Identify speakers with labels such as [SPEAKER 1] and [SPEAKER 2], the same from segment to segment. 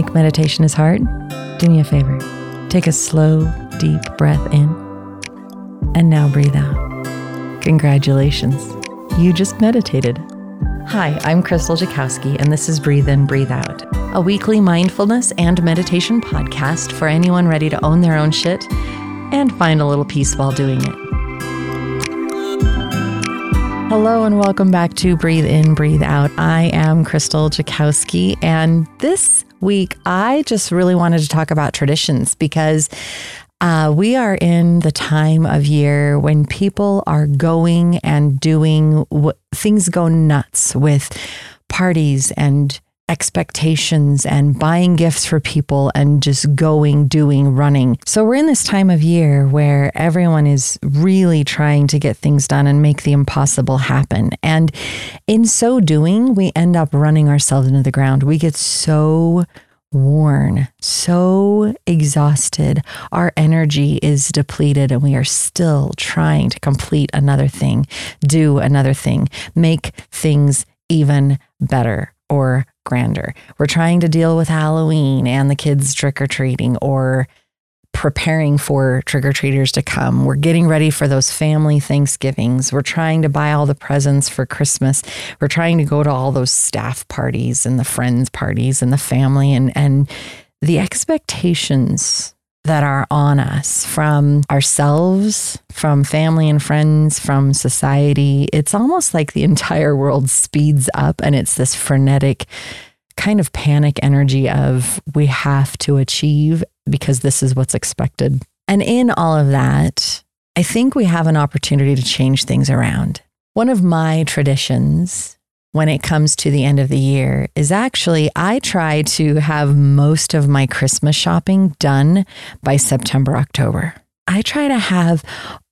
[SPEAKER 1] Think meditation is hard? Do me a favor. Take a slow, deep breath in and now breathe out. Congratulations. You just meditated. Hi, I'm Crystal Jakowski, and this is Breathe In, Breathe Out, a weekly mindfulness and meditation podcast for anyone ready to own their own shit and find a little peace while doing it. Hello, and welcome back to Breathe In, Breathe Out. I am Crystal Jakowski, and this week I just really wanted to talk about traditions because uh, we are in the time of year when people are going and doing what things go nuts with parties and expectations and buying gifts for people and just going, doing, running. So we're in this time of year where everyone is really trying to get things done and make the impossible happen. And in so doing, we end up running ourselves into the ground. We get so worn, so exhausted. Our energy is depleted, and we are still trying to complete another thing, do another thing, make things even better or grander. We're trying to deal with Halloween and the kids trick or treating or preparing for trick or treaters to come. We're getting ready for those family Thanksgivings. We're trying to buy all the presents for Christmas. We're trying to go to all those staff parties and the friends parties and the family and and the expectations that are on us from ourselves, from family and friends, from society. It's almost like the entire world speeds up and it's this frenetic kind of panic energy of we have to achieve because this is what's expected. And in all of that, I think we have an opportunity to change things around. One of my traditions when it comes to the end of the year is actually I try to have most of my Christmas shopping done by September, October. I try to have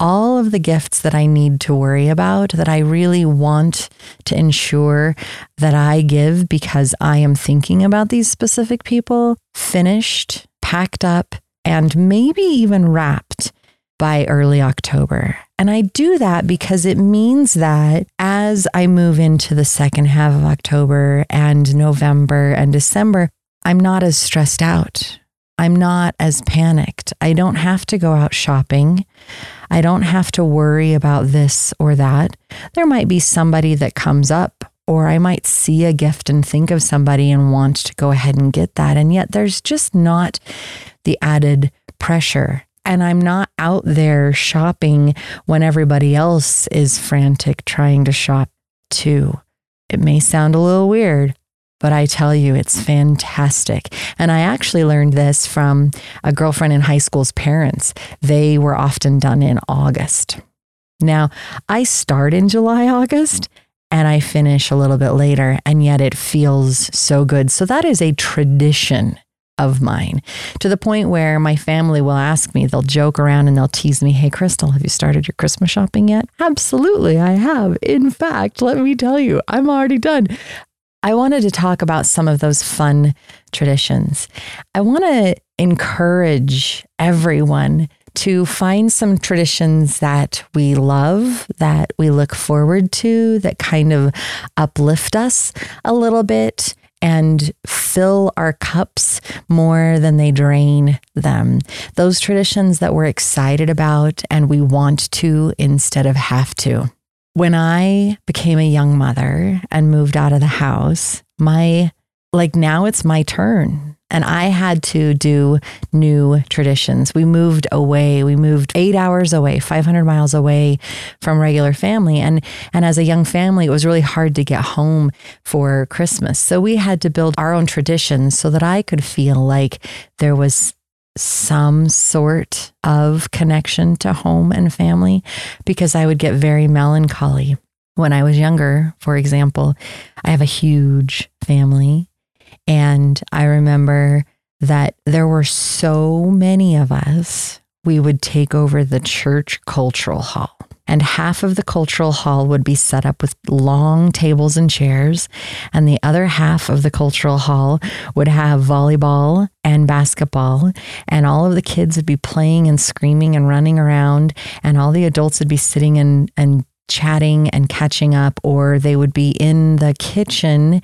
[SPEAKER 1] all of the gifts that I need to worry about, that I really want to ensure that I give because I am thinking about these specific people, finished, packed up, and maybe even wrapped by early October. And I do that because it means that as I move into the second half of October and November and December, I'm not as stressed out. I'm not as panicked. I don't have to go out shopping. I don't have to worry about this or that. There might be somebody that comes up, or I might see a gift and think of somebody and want to go ahead and get that. And yet there's just not the added pressure and I'm not out there shopping when everybody else is frantic trying to shop too. It may sound a little weird, but I tell you, it's fantastic. And I actually learned this from a girlfriend in high school's parents. They were often done in August. Now, I start in July, August, and I finish a little bit later, and yet it feels so good. So that is a tradition of mine to the point where my family will ask me, they'll joke around and they'll tease me, Hey, Crystal, have you started your Christmas shopping yet? Absolutely, I have. In fact, let me tell you, I'm already done. I wanted to talk about some of those fun traditions. I want to encourage everyone to find some traditions that we love, that we look forward to, that kind of uplift us a little bit and fill our cups more than they drain them. Those traditions that we're excited about and we want to instead of have to. When I became a young mother and moved out of the house, my like now it's my turn and I had to do new traditions. We moved away. We moved eight hours away, 500 miles away from regular family. And, and as a young family, it was really hard to get home for Christmas. So we had to build our own traditions so that I could feel like there was some sort of connection to home and family because I would get very melancholy. When I was younger, for example, I have a huge family and I remember that there were so many of us, we would take over the church cultural hall. And half of the cultural hall would be set up with long tables and chairs. And the other half of the cultural hall would have volleyball and basketball. And all of the kids would be playing and screaming and running around. And all the adults would be sitting and, and chatting and catching up, or they would be in the kitchen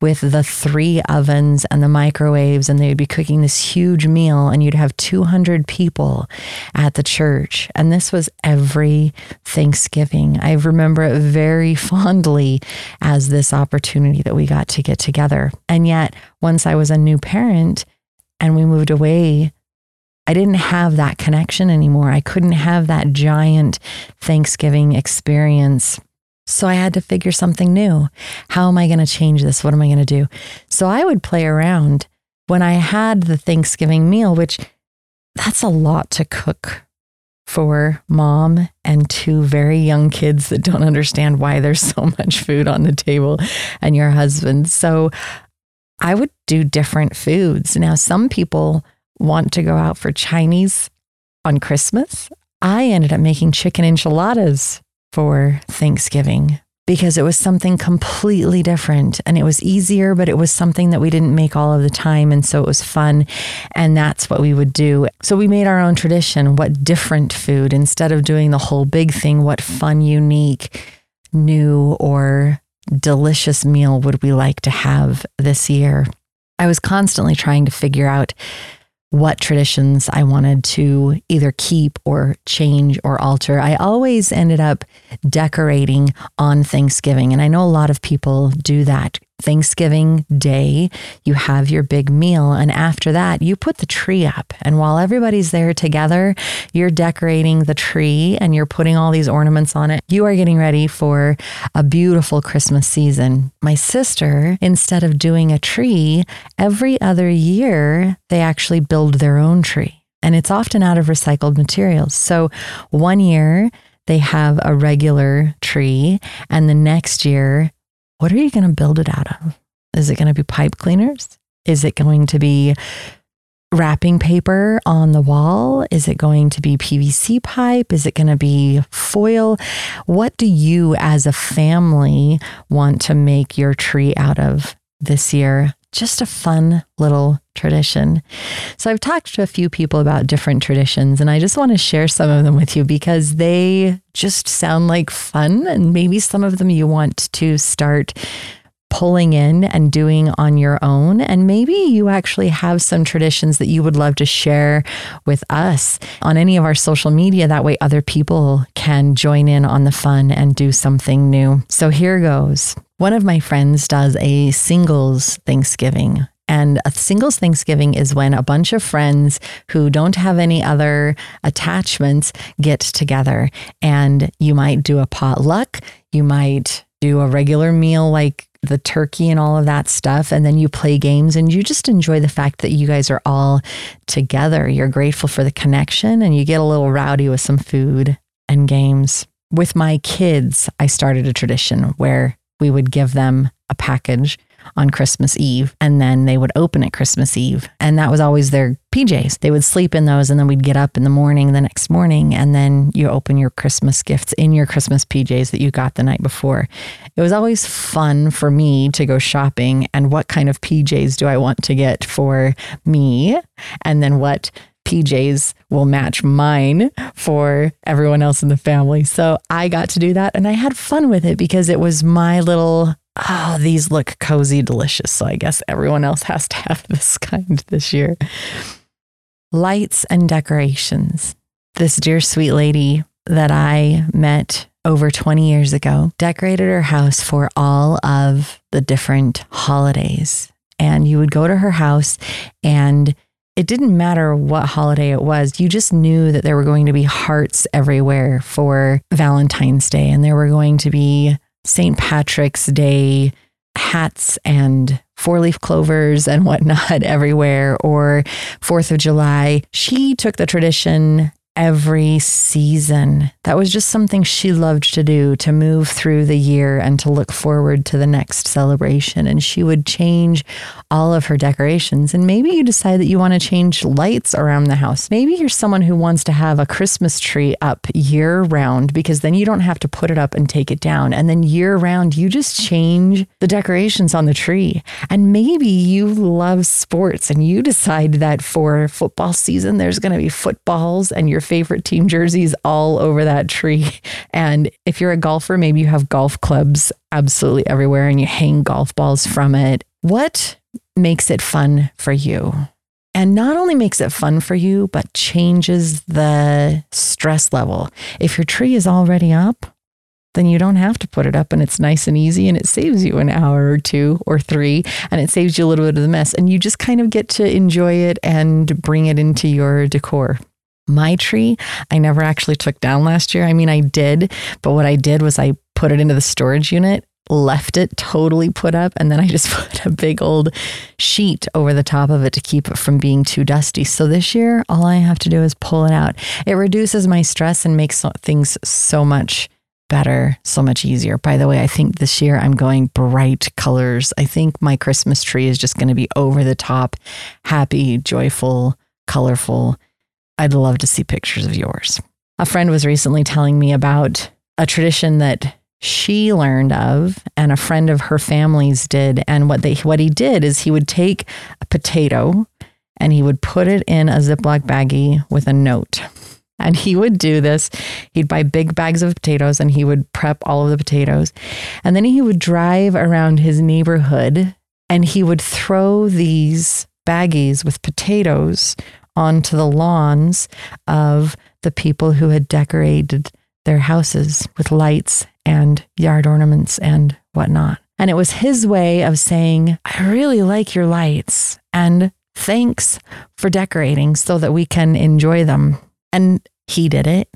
[SPEAKER 1] with the three ovens and the microwaves, and they would be cooking this huge meal, and you'd have 200 people at the church. And this was every Thanksgiving. I remember it very fondly as this opportunity that we got to get together. And yet, once I was a new parent and we moved away I didn't have that connection anymore. I couldn't have that giant Thanksgiving experience. So I had to figure something new. How am I going to change this? What am I going to do? So I would play around when I had the Thanksgiving meal, which that's a lot to cook for mom and two very young kids that don't understand why there's so much food on the table and your husband. So I would do different foods. Now, some people want to go out for Chinese on Christmas, I ended up making chicken enchiladas for Thanksgiving because it was something completely different and it was easier, but it was something that we didn't make all of the time. And so it was fun. And that's what we would do. So we made our own tradition. What different food, instead of doing the whole big thing, what fun, unique, new, or delicious meal would we like to have this year? I was constantly trying to figure out what traditions I wanted to either keep or change or alter. I always ended up decorating on Thanksgiving. And I know a lot of people do that Thanksgiving Day, you have your big meal. And after that, you put the tree up. And while everybody's there together, you're decorating the tree and you're putting all these ornaments on it. You are getting ready for a beautiful Christmas season. My sister, instead of doing a tree, every other year, they actually build their own tree. And it's often out of recycled materials. So one year, they have a regular tree, and the next year what are you going to build it out of? Is it going to be pipe cleaners? Is it going to be wrapping paper on the wall? Is it going to be PVC pipe? Is it going to be foil? What do you as a family want to make your tree out of this year? Just a fun little tradition. So, I've talked to a few people about different traditions, and I just want to share some of them with you because they just sound like fun. And maybe some of them you want to start pulling in and doing on your own. And maybe you actually have some traditions that you would love to share with us on any of our social media. That way, other people can join in on the fun and do something new. So, here goes. One of my friends does a singles Thanksgiving. And a singles Thanksgiving is when a bunch of friends who don't have any other attachments get together. And you might do a potluck, you might do a regular meal like the turkey and all of that stuff. And then you play games and you just enjoy the fact that you guys are all together. You're grateful for the connection and you get a little rowdy with some food and games. With my kids, I started a tradition where we would give them a package on Christmas Eve and then they would open it Christmas Eve. And that was always their PJs. They would sleep in those and then we'd get up in the morning the next morning and then you open your Christmas gifts in your Christmas PJs that you got the night before. It was always fun for me to go shopping and what kind of PJs do I want to get for me? And then what PJs will match mine for everyone else in the family. So I got to do that and I had fun with it because it was my little oh, these look cozy, delicious. So I guess everyone else has to have this kind this year. Lights and decorations. This dear sweet lady that I met over 20 years ago decorated her house for all of the different holidays. And you would go to her house and it didn't matter what holiday it was. You just knew that there were going to be hearts everywhere for Valentine's Day and there were going to be St. Patrick's Day hats and four leaf clovers and whatnot everywhere, or Fourth of July. She took the tradition every season. That was just something she loved to do to move through the year and to look forward to the next celebration. And she would change all of her decorations. And maybe you decide that you want to change lights around the house. Maybe you're someone who wants to have a Christmas tree up year round because then you don't have to put it up and take it down. And then year round, you just change the decorations on the tree. And maybe you love sports and you decide that for football season, there's going to be footballs and your favorite team jerseys all over that tree. And if you're a golfer, maybe you have golf clubs absolutely everywhere and you hang golf balls from it. What makes it fun for you? And not only makes it fun for you, but changes the stress level. If your tree is already up, then you don't have to put it up and it's nice and easy and it saves you an hour or two or three and it saves you a little bit of the mess and you just kind of get to enjoy it and bring it into your decor. My tree, I never actually took down last year. I mean, I did, but what I did was I put it into the storage unit, left it totally put up, and then I just put a big old sheet over the top of it to keep it from being too dusty. So this year, all I have to do is pull it out. It reduces my stress and makes things so much better, so much easier. By the way, I think this year I'm going bright colors. I think my Christmas tree is just going to be over the top, happy, joyful, colorful. I'd love to see pictures of yours. A friend was recently telling me about a tradition that she learned of and a friend of her family's did and what they what he did is he would take a potato and he would put it in a Ziploc baggie with a note and he would do this. He'd buy big bags of potatoes and he would prep all of the potatoes. And then he would drive around his neighborhood and he would throw these baggies with potatoes onto the lawns of the people who had decorated their houses with lights and yard ornaments and whatnot. And it was his way of saying, I really like your lights and thanks for decorating so that we can enjoy them. And he did it.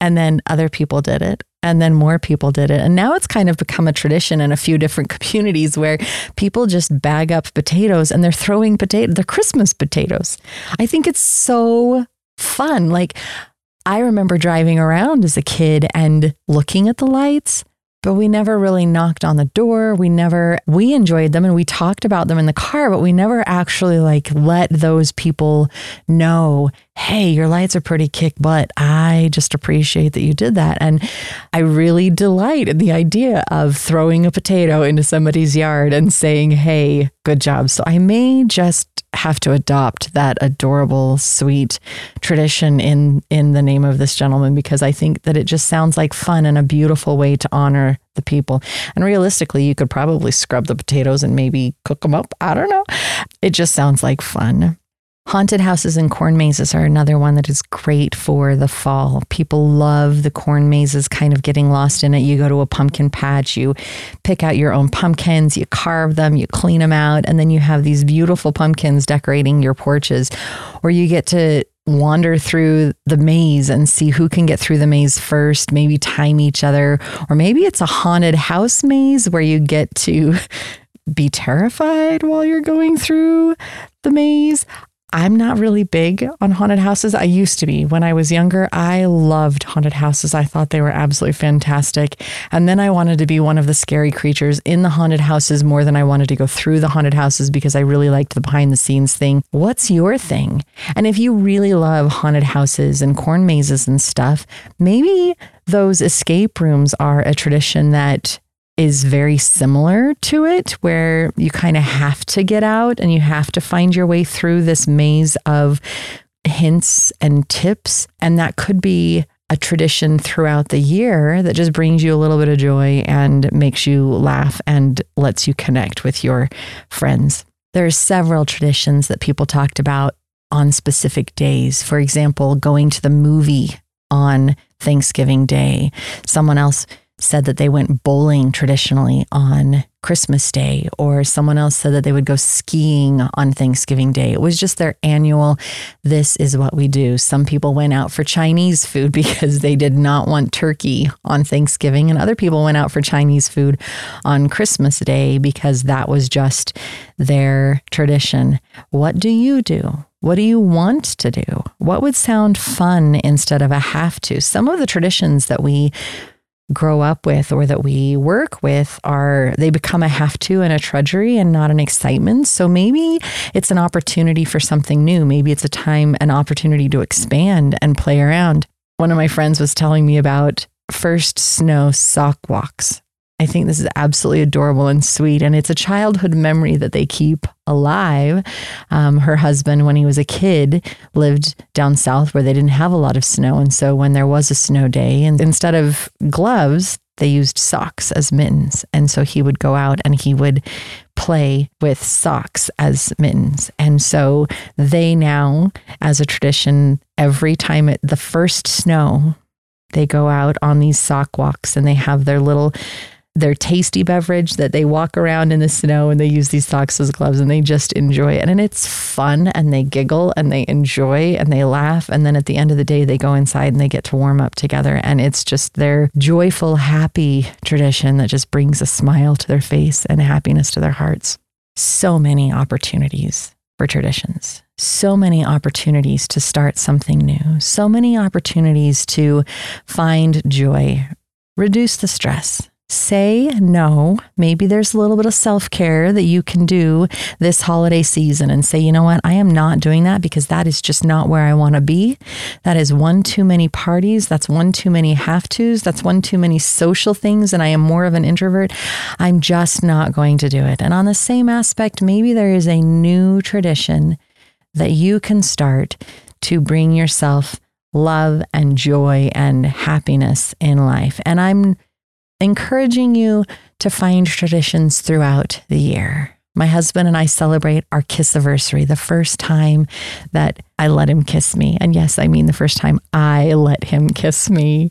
[SPEAKER 1] And then other people did it. And then more people did it. And now it's kind of become a tradition in a few different communities where people just bag up potatoes and they're throwing potato, they're Christmas potatoes. I think it's so fun. Like, I remember driving around as a kid and looking at the lights but we never really knocked on the door. We never, we enjoyed them and we talked about them in the car, but we never actually like let those people know, hey, your lights are pretty kick butt. I just appreciate that you did that. And I really delight in the idea of throwing a potato into somebody's yard and saying, hey, good job. So I may just have to adopt that adorable, sweet tradition in in the name of this gentleman because I think that it just sounds like fun and a beautiful way to honor the people. And realistically, you could probably scrub the potatoes and maybe cook them up. I don't know. It just sounds like fun. Haunted houses and corn mazes are another one that is great for the fall. People love the corn mazes, kind of getting lost in it. You go to a pumpkin patch, you pick out your own pumpkins, you carve them, you clean them out, and then you have these beautiful pumpkins decorating your porches. Or you get to wander through the maze and see who can get through the maze first, maybe time each other. Or maybe it's a haunted house maze where you get to be terrified while you're going through the maze. I'm not really big on haunted houses. I used to be when I was younger. I loved haunted houses. I thought they were absolutely fantastic. And then I wanted to be one of the scary creatures in the haunted houses more than I wanted to go through the haunted houses because I really liked the behind the scenes thing. What's your thing? And if you really love haunted houses and corn mazes and stuff, maybe those escape rooms are a tradition that is very similar to it, where you kind of have to get out and you have to find your way through this maze of hints and tips. And that could be a tradition throughout the year that just brings you a little bit of joy and makes you laugh and lets you connect with your friends. There are several traditions that people talked about on specific days. For example, going to the movie on Thanksgiving Day. Someone else said that they went bowling traditionally on Christmas Day, or someone else said that they would go skiing on Thanksgiving Day. It was just their annual, this is what we do. Some people went out for Chinese food because they did not want turkey on Thanksgiving, and other people went out for Chinese food on Christmas Day because that was just their tradition. What do you do? What do you want to do? What would sound fun instead of a have to? Some of the traditions that we grow up with or that we work with are they become a have to and a trudgery and not an excitement. So maybe it's an opportunity for something new. Maybe it's a time, an opportunity to expand and play around. One of my friends was telling me about first snow sock walks. I think this is absolutely adorable and sweet. And it's a childhood memory that they keep alive. Um, her husband, when he was a kid, lived down south where they didn't have a lot of snow. And so when there was a snow day, and instead of gloves, they used socks as mittens. And so he would go out and he would play with socks as mittens. And so they now, as a tradition, every time it, the first snow, they go out on these sock walks and they have their little their tasty beverage that they walk around in the snow and they use these socks as gloves and they just enjoy it. And it's fun and they giggle and they enjoy and they laugh. And then at the end of the day, they go inside and they get to warm up together. And it's just their joyful, happy tradition that just brings a smile to their face and happiness to their hearts. So many opportunities for traditions. So many opportunities to start something new. So many opportunities to find joy, reduce the stress, say no. Maybe there's a little bit of self care that you can do this holiday season and say, you know what, I am not doing that because that is just not where I want to be. That is one too many parties. That's one too many have tos. That's one too many social things. And I am more of an introvert. I'm just not going to do it. And on the same aspect, maybe there is a new tradition that you can start to bring yourself love and joy and happiness in life. And I'm encouraging you to find traditions throughout the year. My husband and I celebrate our kiss anniversary, the first time that I let him kiss me. And yes, I mean the first time I let him kiss me.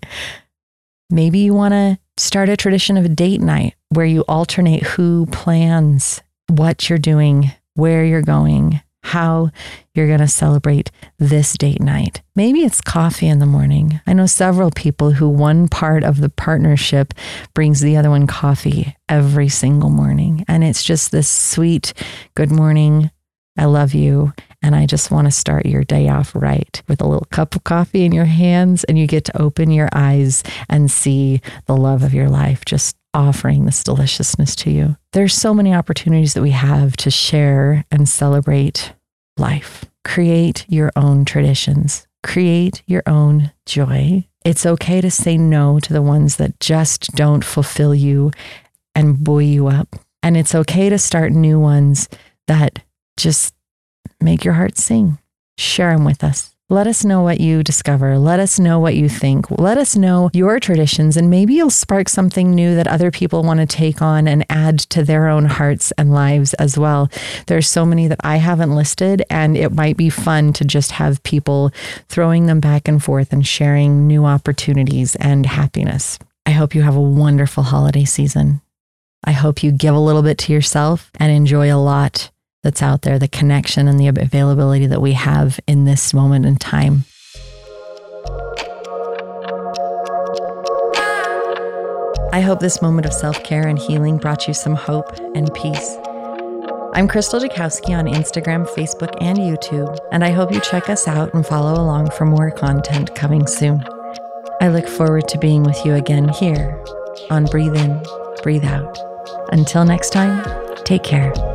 [SPEAKER 1] Maybe you want to start a tradition of a date night where you alternate who plans what you're doing, where you're going, how you're going to celebrate this date night. Maybe it's coffee in the morning. I know several people who one part of the partnership brings the other one coffee every single morning. And it's just this sweet, good morning. I love you. And I just want to start your day off right with a little cup of coffee in your hands. And you get to open your eyes and see the love of your life just offering this deliciousness to you. There's so many opportunities that we have to share and celebrate life. Create your own traditions, create your own joy. It's okay to say no to the ones that just don't fulfill you and buoy you up. And it's okay to start new ones that just make your heart sing. Share them with us. Let us know what you discover. Let us know what you think. Let us know your traditions, and maybe you'll spark something new that other people want to take on and add to their own hearts and lives as well. There's so many that I haven't listed, and it might be fun to just have people throwing them back and forth and sharing new opportunities and happiness. I hope you have a wonderful holiday season. I hope you give a little bit to yourself and enjoy a lot that's out there, the connection and the availability that we have in this moment in time. I hope this moment of self care and healing brought you some hope and peace. I'm Crystal Jakowski on Instagram, Facebook, and YouTube, and I hope you check us out and follow along for more content coming soon. I look forward to being with you again here on Breathe In, Breathe Out. Until next time, take care.